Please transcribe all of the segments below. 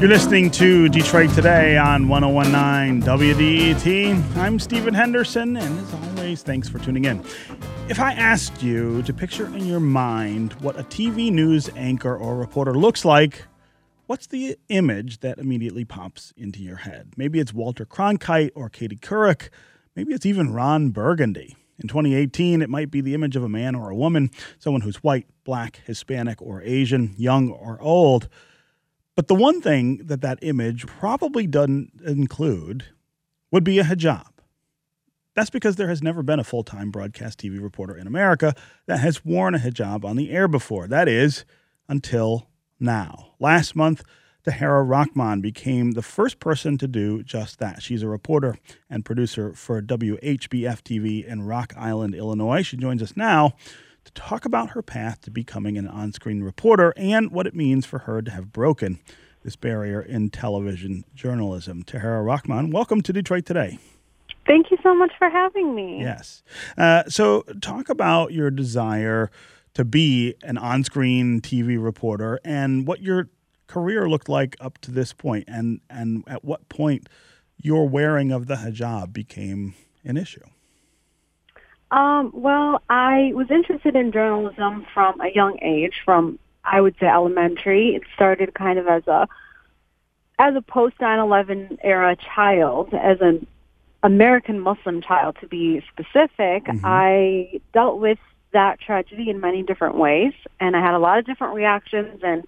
You're listening to Detroit Today on 1019 WDET. I'm Stephen Henderson, and as always, thanks for tuning in. If I asked you to picture in your mind what a TV news anchor or reporter looks like, what's the image that immediately pops into your head? Maybe it's Walter Cronkite or Katie Couric. Maybe it's even Ron Burgundy. In 2018, it might be the image of a man or a woman, someone who's white, black, Hispanic, or Asian, young or old. But the one thing that that image probably doesn't include would be a hijab. That's because there has never been a full time broadcast TV reporter in America that has worn a hijab on the air before. That is, until now. Last month, Tahera Rahman became the first person to do just that. She's a reporter and producer for WHBF TV in Rock Island, Illinois. She joins us now to talk about her path to becoming an on screen reporter and what it means for her to have broken this barrier in television journalism. Tahera Rahman, welcome to Detroit Today. Thank you so much for having me. Yes. Uh, so, talk about your desire to be an on screen TV reporter and what your career looked like up to this point, and, and at what point your wearing of the hijab became an issue. Um, well, I was interested in journalism from a young age, from I would say elementary. It started kind of as a as a post 9/11 era child, as an American Muslim child to be specific. Mm-hmm. I dealt with that tragedy in many different ways, and I had a lot of different reactions. And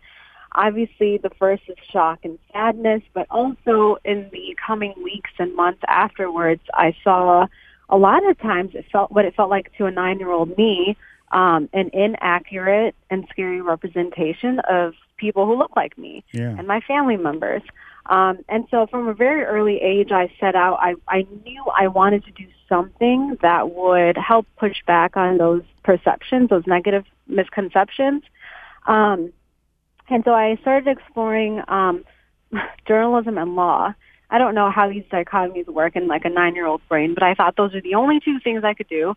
obviously, the first is shock and sadness, but also in the coming weeks and months afterwards, I saw a lot of times it felt what it felt like to a nine year old me um, an inaccurate and scary representation of people who look like me yeah. and my family members. Um, and so from a very early age, I set out, I, I knew I wanted to do something that would help push back on those perceptions, those negative misconceptions. Um, and so I started exploring um, journalism and law. I don't know how these dichotomies work in like a nine-year-old brain, but I thought those are the only two things I could do.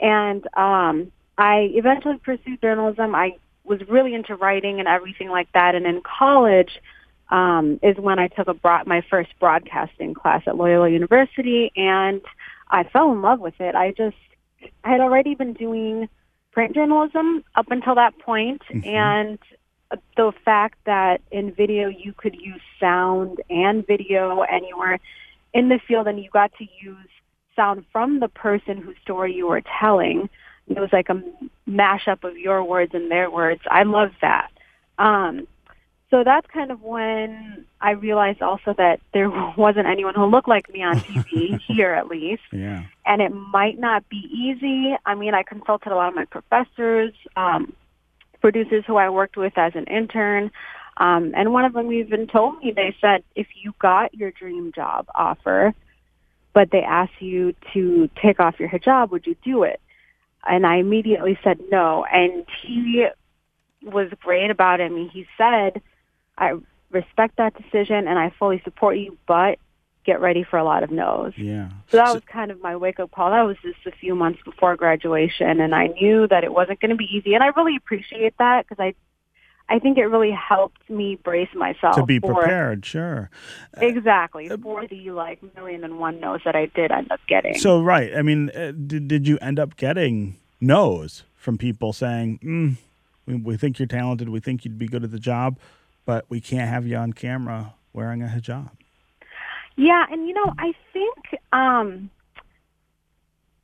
And um, I eventually pursued journalism. I was really into writing and everything like that. And in college um, is when I took a broad, my first broadcasting class at Loyola University, and I fell in love with it. I just I had already been doing print journalism up until that point, mm-hmm. and the fact that in video you could use sound and video and you were in the field and you got to use sound from the person whose story you were telling. It was like a mashup of your words and their words. I love that. Um, so that's kind of when I realized also that there wasn't anyone who looked like me on TV here, at least. Yeah. And it might not be easy. I mean, I consulted a lot of my professors. Um, producers who I worked with as an intern. Um, and one of them even told me, they said, if you got your dream job offer, but they asked you to take off your hijab, would you do it? And I immediately said no. And he was great about it. I mean, he said, I respect that decision and I fully support you, but get ready for a lot of no's. Yeah. So that so, was kind of my wake up call. That was just a few months before graduation, and I knew that it wasn't going to be easy, and I really appreciate that because I. I think it really helped me brace myself to be for, prepared. Sure, exactly uh, for the like million and one no's that I did end up getting. So right, I mean, uh, did did you end up getting no's from people saying, mm, we, "We think you're talented. We think you'd be good at the job, but we can't have you on camera wearing a hijab." Yeah, and you know, I think um,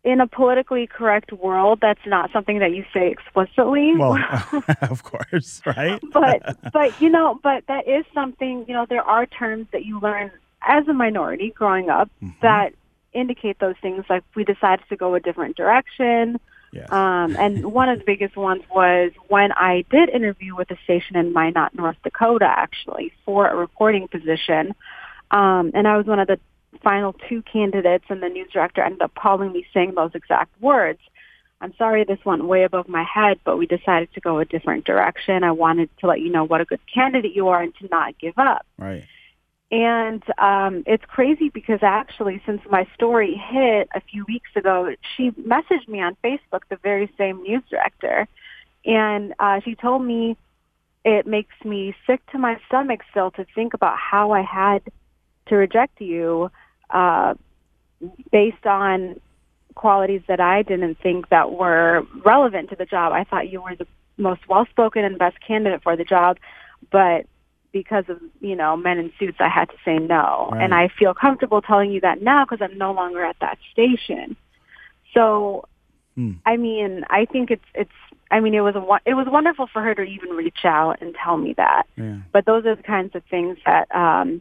in a politically correct world, that's not something that you say explicitly. Well, of course, right? but but you know, but that is something. You know, there are terms that you learn as a minority growing up mm-hmm. that indicate those things. Like we decided to go a different direction. Yes. Um, and one of the biggest ones was when I did interview with a station in Minot, North Dakota, actually, for a reporting position. Um, and I was one of the final two candidates, and the news director ended up calling me saying those exact words. I'm sorry this went way above my head, but we decided to go a different direction. I wanted to let you know what a good candidate you are and to not give up. Right. And um, it's crazy because actually, since my story hit a few weeks ago, she messaged me on Facebook, the very same news director, and uh, she told me it makes me sick to my stomach still to think about how I had to reject you uh, based on qualities that I didn't think that were relevant to the job. I thought you were the most well-spoken and best candidate for the job, but because of you know men in suits i had to say no right. and i feel comfortable telling you that now because i'm no longer at that station so hmm. i mean i think it's it's i mean it was a it was wonderful for her to even reach out and tell me that yeah. but those are the kinds of things that um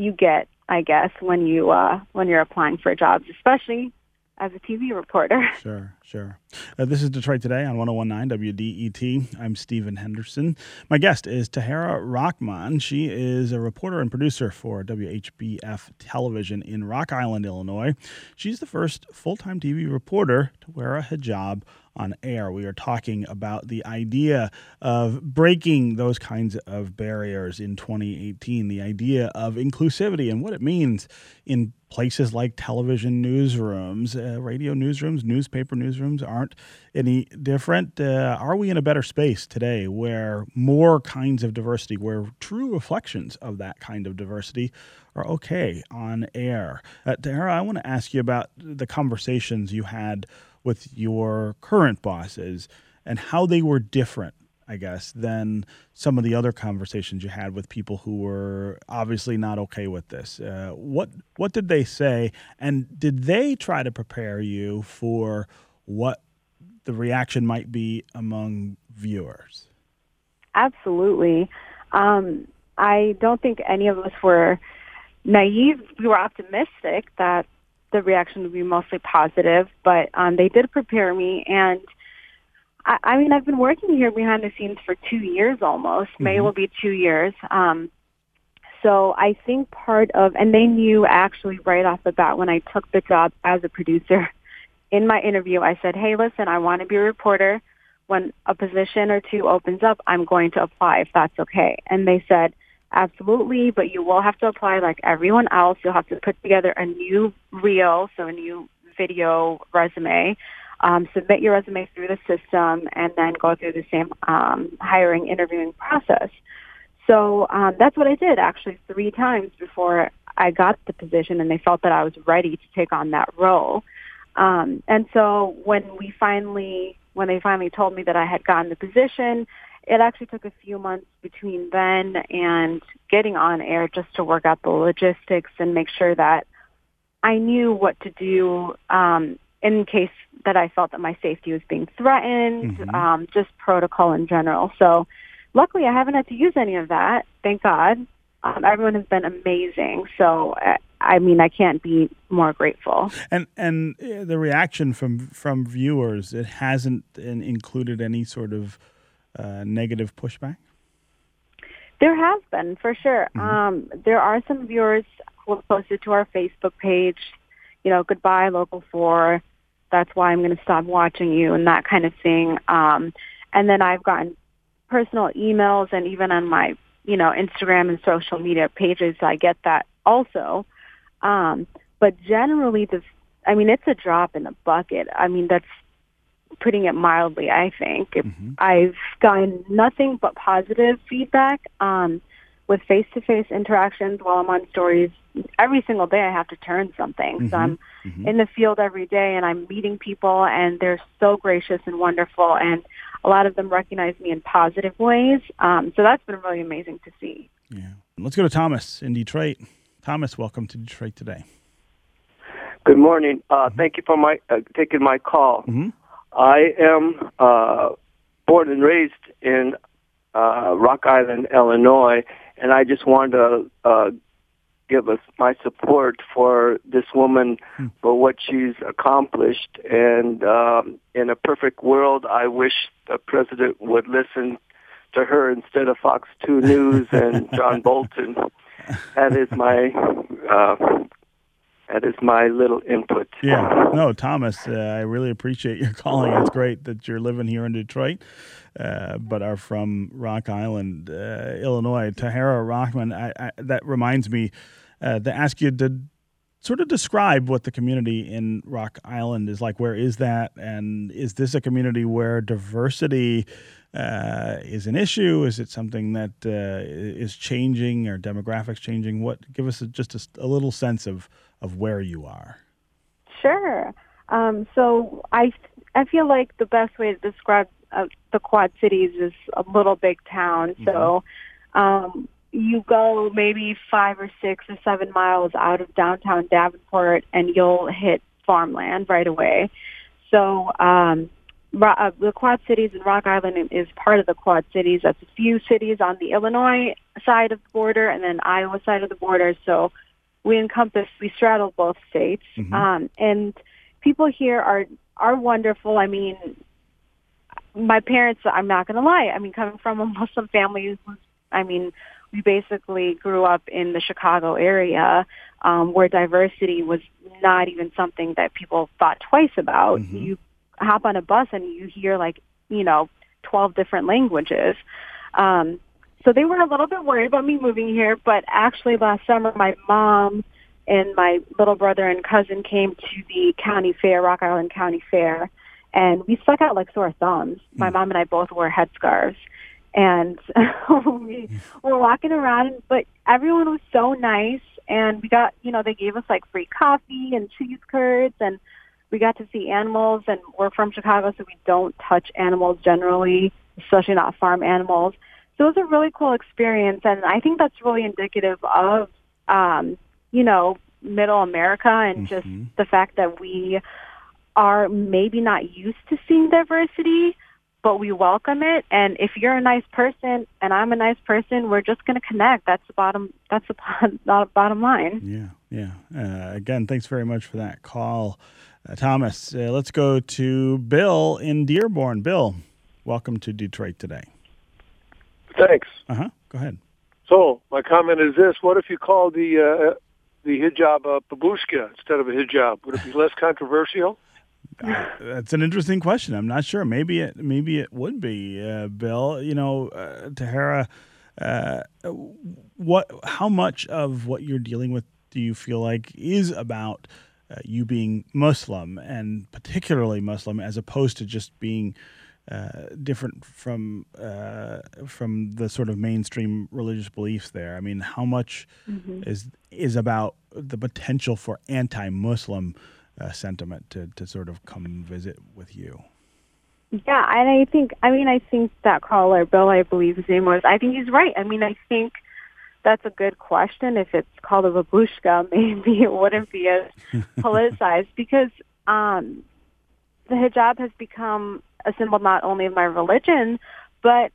you get i guess when you uh when you're applying for jobs especially as a TV reporter. Sure, sure. Uh, this is Detroit Today on 1019 WDET. I'm Stephen Henderson. My guest is Tahera Rahman. She is a reporter and producer for WHBF Television in Rock Island, Illinois. She's the first full time TV reporter to wear a hijab on air. We are talking about the idea of breaking those kinds of barriers in 2018, the idea of inclusivity and what it means in places like television newsrooms, uh, radio newsrooms, newspaper newsrooms aren't any different. Uh, are we in a better space today where more kinds of diversity, where true reflections of that kind of diversity are okay on air? Uh, Tahera, I want to ask you about the conversations you had with your current bosses and how they were different I guess, than some of the other conversations you had with people who were obviously not okay with this. Uh, what what did they say, and did they try to prepare you for what the reaction might be among viewers? Absolutely. Um, I don't think any of us were naive. We were optimistic that the reaction would be mostly positive, but um, they did prepare me and I, I mean, I've been working here behind the scenes for two years almost. Mm-hmm. May will be two years. Um, so I think part of, and they knew actually right off the bat when I took the job as a producer. In my interview, I said, "Hey, listen, I want to be a reporter. When a position or two opens up, I'm going to apply if that's okay." And they said, "Absolutely, but you will have to apply like everyone else. You'll have to put together a new reel, so a new video resume." um, submit your resume through the system, and then go through the same um, hiring interviewing process. So um, that's what I did actually three times before I got the position, and they felt that I was ready to take on that role. Um, and so when we finally, when they finally told me that I had gotten the position, it actually took a few months between then and getting on air just to work out the logistics and make sure that I knew what to do um, in case that I felt that my safety was being threatened, mm-hmm. um, just protocol in general. So luckily I haven't had to use any of that, thank God. Um, everyone has been amazing. So uh, I mean, I can't be more grateful. And and uh, the reaction from from viewers, it hasn't included any sort of uh, negative pushback. There has been for sure. Mm-hmm. Um, there are some viewers who have posted to our Facebook page, you know, goodbye local four that's why I'm going to stop watching you and that kind of thing. Um, and then I've gotten personal emails and even on my, you know, Instagram and social media pages, I get that also. Um, but generally, the, I mean, it's a drop in the bucket. I mean, that's putting it mildly, I think. Mm-hmm. I've gotten nothing but positive feedback. Um, with face-to-face interactions while I'm on stories, every single day I have to turn something. Mm-hmm. So I'm mm-hmm. in the field every day and I'm meeting people and they're so gracious and wonderful and a lot of them recognize me in positive ways. Um, so that's been really amazing to see. Yeah. Let's go to Thomas in Detroit. Thomas, welcome to Detroit today. Good morning. Uh, mm-hmm. Thank you for my uh, taking my call. Mm-hmm. I am uh, born and raised in uh, Rock Island, Illinois, and I just wanted to uh, give us my support for this woman hmm. for what she's accomplished. And um, in a perfect world, I wish the president would listen to her instead of Fox Two News and John Bolton. That is my uh, that is my little input. Yeah, no, Thomas, uh, I really appreciate your calling. It's great that you're living here in Detroit, uh, but are from Rock Island, uh, Illinois. Tahera Rahman, I, I, that reminds me uh, to ask you to sort of describe what the community in Rock Island is like. Where is that? And is this a community where diversity uh, is an issue? Is it something that uh, is changing or demographics changing? What give us a, just a, a, little sense of of where you are. Sure. Um, so I I feel like the best way to describe uh, the Quad Cities is a little big town. Mm-hmm. So um, you go maybe five or six or seven miles out of downtown Davenport, and you'll hit farmland right away. So um, uh, the Quad Cities and Rock Island is part of the Quad Cities. That's a few cities on the Illinois side of the border and then Iowa side of the border. So we encompass, we straddle both states. Mm-hmm. Um, and people here are are wonderful. I mean, my parents, I'm not going to lie. I mean, coming from a Muslim family, I mean, we basically grew up in the Chicago area um, where diversity was not even something that people thought twice about. Mm-hmm. You hop on a bus and you hear like, you know, 12 different languages. Um, so they were a little bit worried about me moving here, but actually last summer my mom and my little brother and cousin came to the county fair, Rock Island County Fair, and we stuck out like sore thumbs. My mm. mom and I both wore headscarves and we were walking around, but everyone was so nice, and we got, you know, they gave us like free coffee and cheese curds, and we got to see animals. And we're from Chicago, so we don't touch animals generally, especially not farm animals. So it was a really cool experience, and I think that's really indicative of, um, you know, Middle America and mm-hmm. just the fact that we are maybe not used to seeing diversity but we welcome it. And if you're a nice person and I'm a nice person, we're just going to connect. That's the bottom. That's the bottom line. Yeah, yeah. Uh, again, thanks very much for that call, uh, Thomas. Uh, let's go to Bill in Dearborn. Bill, welcome to Detroit today. Thanks. Uh huh. Go ahead. So my comment is this: What if you call the uh, the hijab a babushka instead of a hijab? Would it be less controversial? That's an interesting question. I'm not sure. Maybe it maybe it would be uh, Bill. You know, uh, Tahera, uh, what? How much of what you're dealing with do you feel like is about uh, you being Muslim and particularly Muslim, as opposed to just being uh, different from uh, from the sort of mainstream religious beliefs there? I mean, how much mm-hmm. is is about the potential for anti-Muslim uh, sentiment to, to sort of come visit with you. Yeah, and I think, I mean, I think that caller, Bill, I believe his name was, I think he's right. I mean, I think that's a good question. If it's called a babushka, maybe it wouldn't be as politicized because um, the hijab has become a symbol not only of my religion, but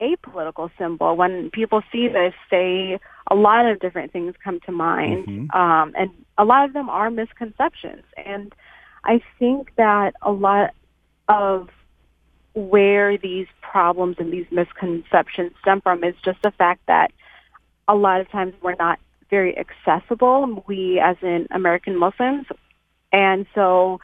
a political symbol. When people see this, they a lot of different things come to mind, mm-hmm. um, and a lot of them are misconceptions. And I think that a lot of where these problems and these misconceptions stem from is just the fact that a lot of times we're not very accessible, we as in American Muslims. And so,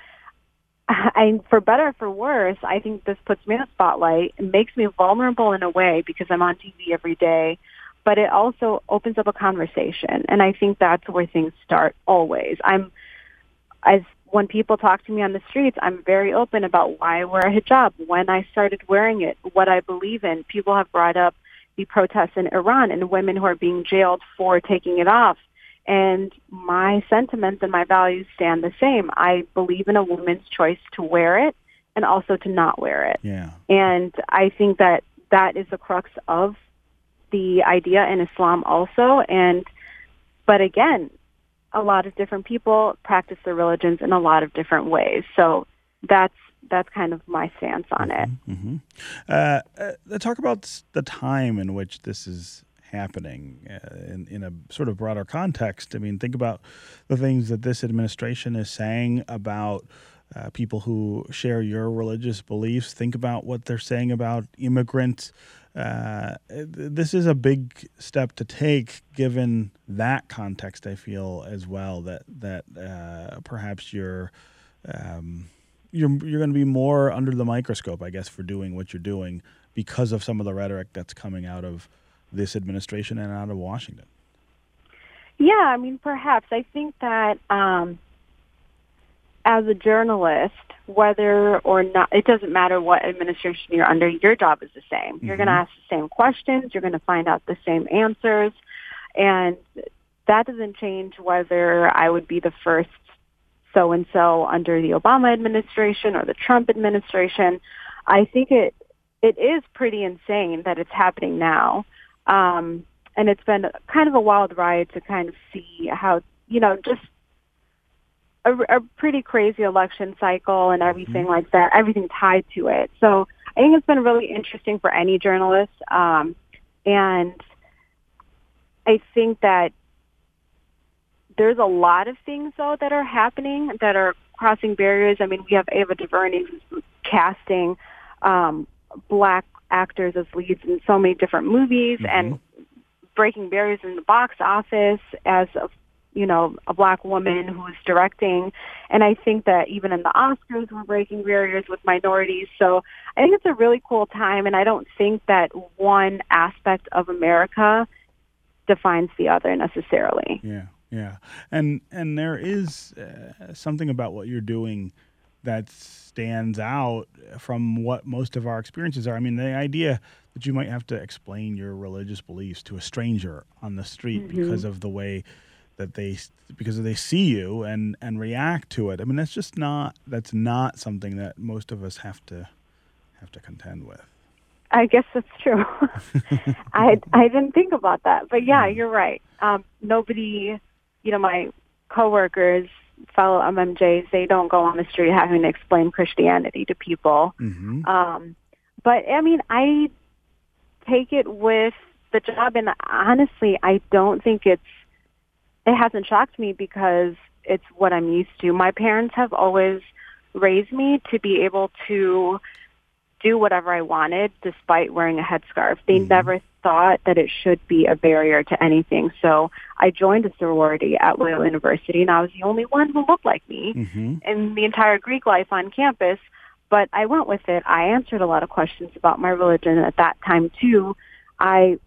I, for better or for worse, I think this puts me in a spotlight. It makes me vulnerable in a way because I'm on TV every day but it also opens up a conversation. And I think that's where things start always. I'm, as when people talk to me on the streets, I'm very open about why I wear a hijab, when I started wearing it, what I believe in. People have brought up the protests in Iran and women who are being jailed for taking it off. And my sentiments and my values stand the same. I believe in a woman's choice to wear it and also to not wear it. Yeah. And I think that that is the crux of the idea in Islam also. And, but again, a lot of different people practice their religions in a lot of different ways. So that's that's kind of my stance on it. Mm-hmm. mm-hmm. Uh, uh, talk about the time in which this is happening uh, in, in a sort of broader context. I mean, think about the things that this administration is saying about uh, people who share your religious beliefs. Think about what they're saying about immigrants. Uh, this is a big step to take, given that context. I feel as well that that uh, perhaps you're um, you're you're going to be more under the microscope, I guess, for doing what you're doing because of some of the rhetoric that's coming out of this administration and out of Washington. Yeah, I mean, perhaps I think that um, as a journalist, whether or not it doesn't matter what administration you're under, your job is the same. You're going to mm-hmm. ask the same questions. You're going to find out the same answers, and that doesn't change whether I would be the first so and so under the Obama administration or the Trump administration. I think it it is pretty insane that it's happening now. Um, and it's been kind of a wild ride to kind of see how, you know, just a, a pretty crazy election cycle and everything mm-hmm. like that, everything tied to it. So I think it's been really interesting for any journalist. Um, and I think that there's a lot of things though that are happening that are crossing barriers. I mean, we have Ava DuVernay casting um, black actors as leads in so many different movies mm-hmm. and breaking barriers in the box office as a you know a black woman who's directing. And i think that even in the oscars we're breaking barriers with minorities. So i think it's a really cool time and i don't think that one aspect of america defines the other necessarily. Yeah yeah. And and there is uh, something about what you're doing that stands out from what most of our experiences are. I mean, the idea that you might have to explain your religious beliefs to a stranger on the street mm-hmm. because of the way that they because they see you and and react to it. I mean, that's just not that's not something that most of us have to have to contend with. I guess that's true. I I didn't think about that, but yeah, mm. you're right. Um, nobody, you know, my coworkers fellow MMJs, they don't go on the street having to explain Christianity to people. Mm-hmm. Um, but I mean, I take it with the job, and honestly, I don't think it's it hasn't shocked me because it's what I'm used to. My parents have always raised me to be able to do whatever I wanted despite wearing a headscarf. They mm-hmm. never thought that it should be a barrier to anything. So I joined a sorority at Loyola University, and I was the only one who looked like me mm-hmm. in the entire Greek life on campus. But I went with it. I answered a lot of questions about my religion at that time too. I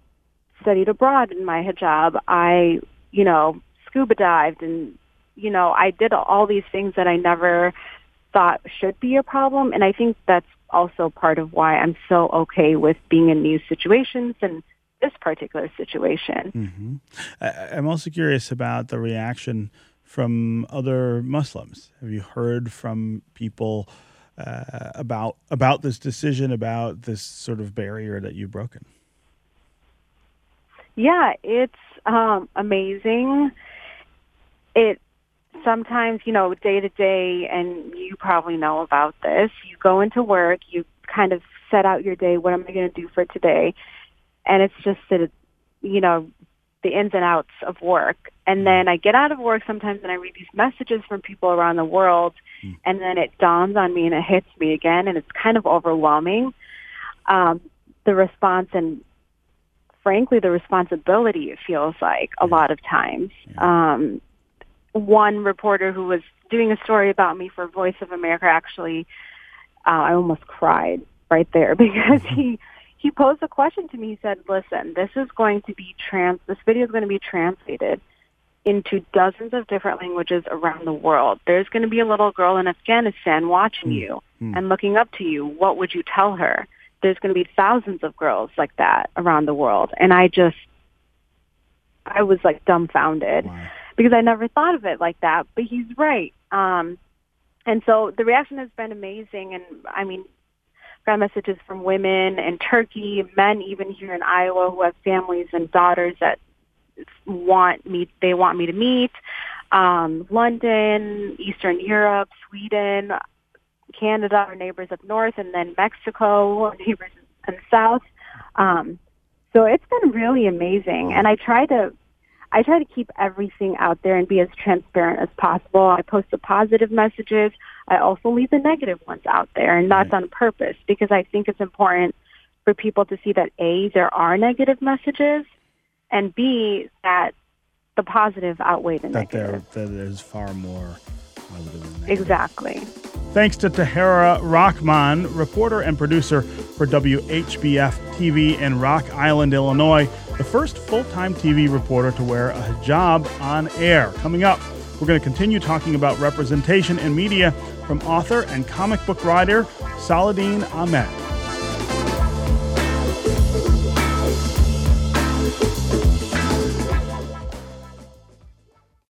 studied abroad in my hijab. I, you know, scuba dived and, you know, I did all these things that I never thought should be a problem. And I think that's also part of why I'm so okay with being in new situations and this particular situation. Mm-hmm. I, am also curious about the reaction from other Muslims. Have you heard from people uh, about about this decision, about this sort of barrier that you've broken? Yeah, it's um, amazing. It sometimes, you know, day to day, and you probably know about this, you go into work, you kind of set out your day, what am I going to do for today? And it's just that, you know, the ins and outs of work. And then I get out of work sometimes and I read these messages from people around the world, mm. and then it dawns on me and it hits me again, and it's kind of overwhelming. Um, the response and frankly the responsibility it feels like a lot of times um one reporter who was doing a story about me for Voice of America actually, uh, I almost cried right there because he he posed a question to me. He said, "Listen, this is going to be trans. This video is going to be translated." into dozens of different languages around the world. There's going to be a little girl in Afghanistan watching mm. you mm. and looking up to you. What would you tell her? There's going to be thousands of girls like that around the world. And I just, I was like dumbfounded. Wow because I never thought of it like that. But he's right. Um, and so the reaction has been amazing. And I mean, got messages from women in Turkey, men even here in Iowa who have families and daughters that want me. They want me to meet. Um, London, Eastern Europe, Sweden, Canada, our neighbors up north, and then Mexico, our neighbors in the south. Um, so it's been really amazing. And I try to I try to keep everything out there and be as transparent as possible. I post the positive messages. I also leave the negative ones out there, and that's mm-hmm. on purpose because I think it's important for people to see that A, there are negative messages, and B, that the positive outweigh the that negative. There, that there's far more positive than negative. Exactly. Thanks to Tahera Rahman, reporter and producer for WHBF TV in Rock Island, Illinois, the first full time TV reporter to wear a hijab on air. Coming up, we're going to continue talking about representation in media from author and comic book writer Saladin Ahmed.